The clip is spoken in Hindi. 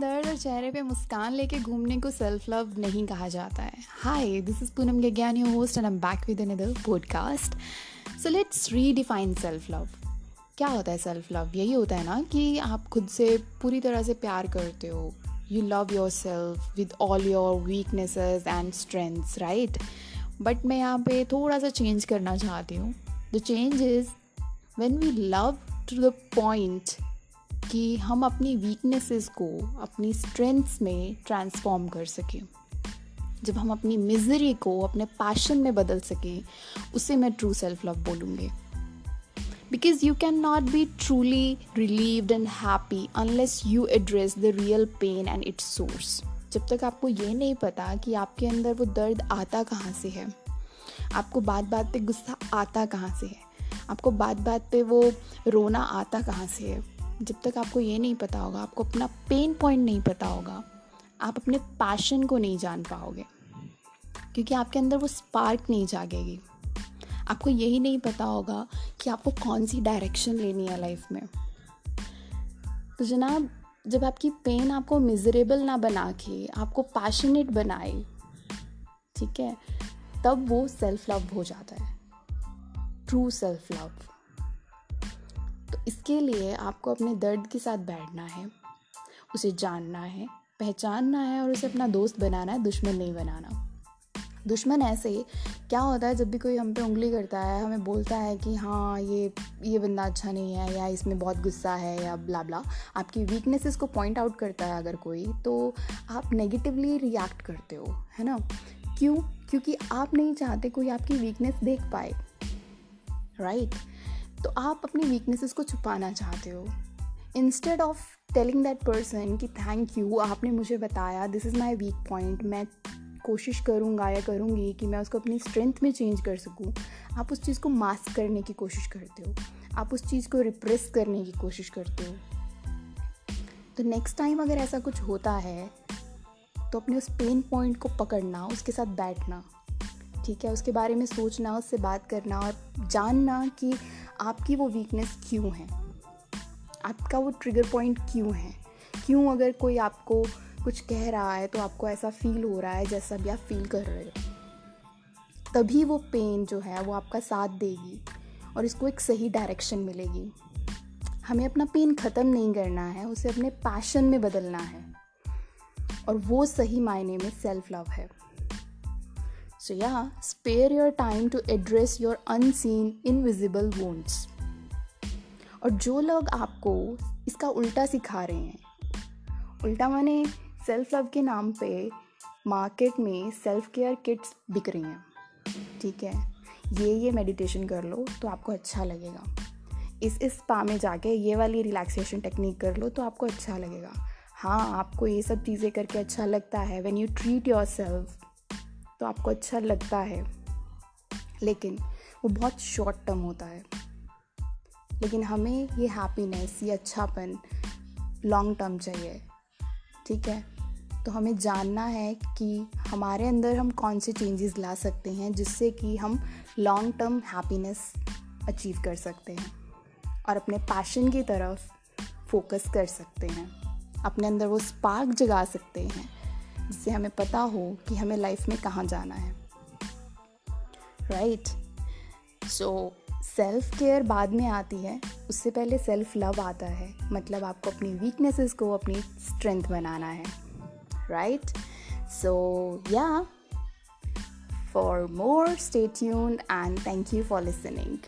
दर्द और चेहरे पे मुस्कान लेके घूमने को सेल्फ लव नहीं कहा जाता है। Hi this is Poonam गज्ञान your host and am back with another podcast so let's redefine self love क्या होता है सेल्फ लव यही होता है ना कि आप खुद से पूरी तरह से प्यार करते हो। You love yourself with all your weaknesses and strengths right but मैं यहाँ पे थोड़ा सा चेंज करना चाहती हूँ। The change is when we love to the point कि हम अपनी वीकनेसेस को अपनी स्ट्रेंथ्स में ट्रांसफॉर्म कर सकें। जब हम अपनी मिजरी को अपने पैशन में बदल सकें, उसे मैं ट्रू सेल्फ लव बोलूँगी। Because you can not be truly relieved and happy unless you address the real pain and its source जब तक आपको ये नहीं पता कि आपके अंदर वो दर्द आता कहाँ से है, आपको बात बात पे गुस्सा आता कहाँ से है, आपको बात बात पे वो रोना आता कहाँ से है जब तक आपको ये नहीं पता होगा, आपको अपना पेन पॉइंट नहीं पता होगा, आप अपने पैशन को नहीं जान पाओगे, क्योंकि आपके अंदर वो स्पार्क नहीं जागेगी। आपको यही नहीं पता होगा कि आपको कौन सी डायरेक्शन लेनी है लाइफ में। तो जनाब, जब आपकी पेन आपको मिजरेबल ना बना के, आपको पैशनेट बनाए, ठीक है, तब वो सेल्फ लव हो जाता है। ट्रू सेल्फ लव तो इसके लिए आपको अपने दर्द के साथ बैठना है, उसे जानना है, पहचानना है और उसे अपना दोस्त बनाना है, दुश्मन नहीं बनाना। दुश्मन ऐसे क्या होता है, जब भी कोई हम पे उंगली करता है, हमें बोलता है कि हाँ ये ये बंदा अच्छा नहीं है या इसमें बहुत गुस्सा है या ब्ला ब्ला आपकी वीकनेसेस को पॉइंट आउट करता है अगर कोई तो आप नेगेटिवली रिएक्ट करते हो, है ना? क्यों? क्योंकि आप नहीं चाहते कोई आपकी वीकनेस देख पाए राइट right? तो आप अपनी वीकनेसेस को छुपाना चाहते हो। Instead of telling that person कि थैंक यू आपने मुझे बताया this is my weak point मैं कोशिश करूँगा या करूँगी कि मैं उसको अपनी स्ट्रेंथ में चेंज कर सकूँ, आप उस चीज़ को मास्क करने की कोशिश करते हो। आप उस चीज़ को रिप्रेस करने की कोशिश करते हो। तो नेक्स्ट टाइम अगर ऐसा कुछ होता है तो अपने उस पेन पॉइंट को पकड़ना, उसके साथ बैठना, ठीक है? उसके बारे में सोचना, उससे बात करना और जानना कि आपकी वो वीकनेस क्यों है? आपका वो ट्रिगर पॉइंट क्यों है? क्यों अगर कोई आपको कुछ कह रहा है तो आपको ऐसा फील हो रहा है जैसा भी आप फील कर रहे हो? तभी वो पेन जो है, वो आपका साथ देगी और इसको एक सही डायरेक्शन मिलेगी। हमें अपना पेन ख़त्म नहीं करना है, उसे अपने पैशन में बदलना है। और वो सही मायने में सेल्फ लव है। So, yeah, spare your time to address your unseen, invisible wounds. और जो लोग आपको इसका उल्टा सिखा रहे हैं उल्टा माने सेल्फ लव के नाम पे मार्केट में सेल्फ केयर किट्स बिक रही हैं। ठीक है? ये ये मेडिटेशन कर लो तो आपको अच्छा लगेगा। इस इस स्पा में जाके ये वाली रिलैक्सेशन टेक्निक कर लो तो आपको अच्छा लगेगा। हाँ आपको ये सब चीज़ें करके अच्छा लगता है। When you treat yourself तो आपको अच्छा लगता है, लेकिन वो बहुत शॉर्ट टर्म होता है। लेकिन हमें ये हैप्पीनेस ये अच्छापन लॉन्ग टर्म चाहिए, ठीक है? तो हमें जानना है कि हमारे अंदर हम कौन से चेंजेस ला सकते हैं जिससे कि हम लॉन्ग टर्म हैप्पीनेस अचीव कर सकते हैं और अपने पैशन की तरफ़ फोकस कर सकते हैं। अपने अंदर वो स्पार्क जगा सकते हैं। जिससे हमें पता हो कि हमें लाइफ में कहाँ जाना है। राइट सो सेल्फ केयर बाद में आती है। उससे पहले सेल्फ लव आता है। मतलब आपको अपनी वीकनेसेस को अपनी स्ट्रेंथ बनाना है। Right so yeah for more stay tune and thank you for listening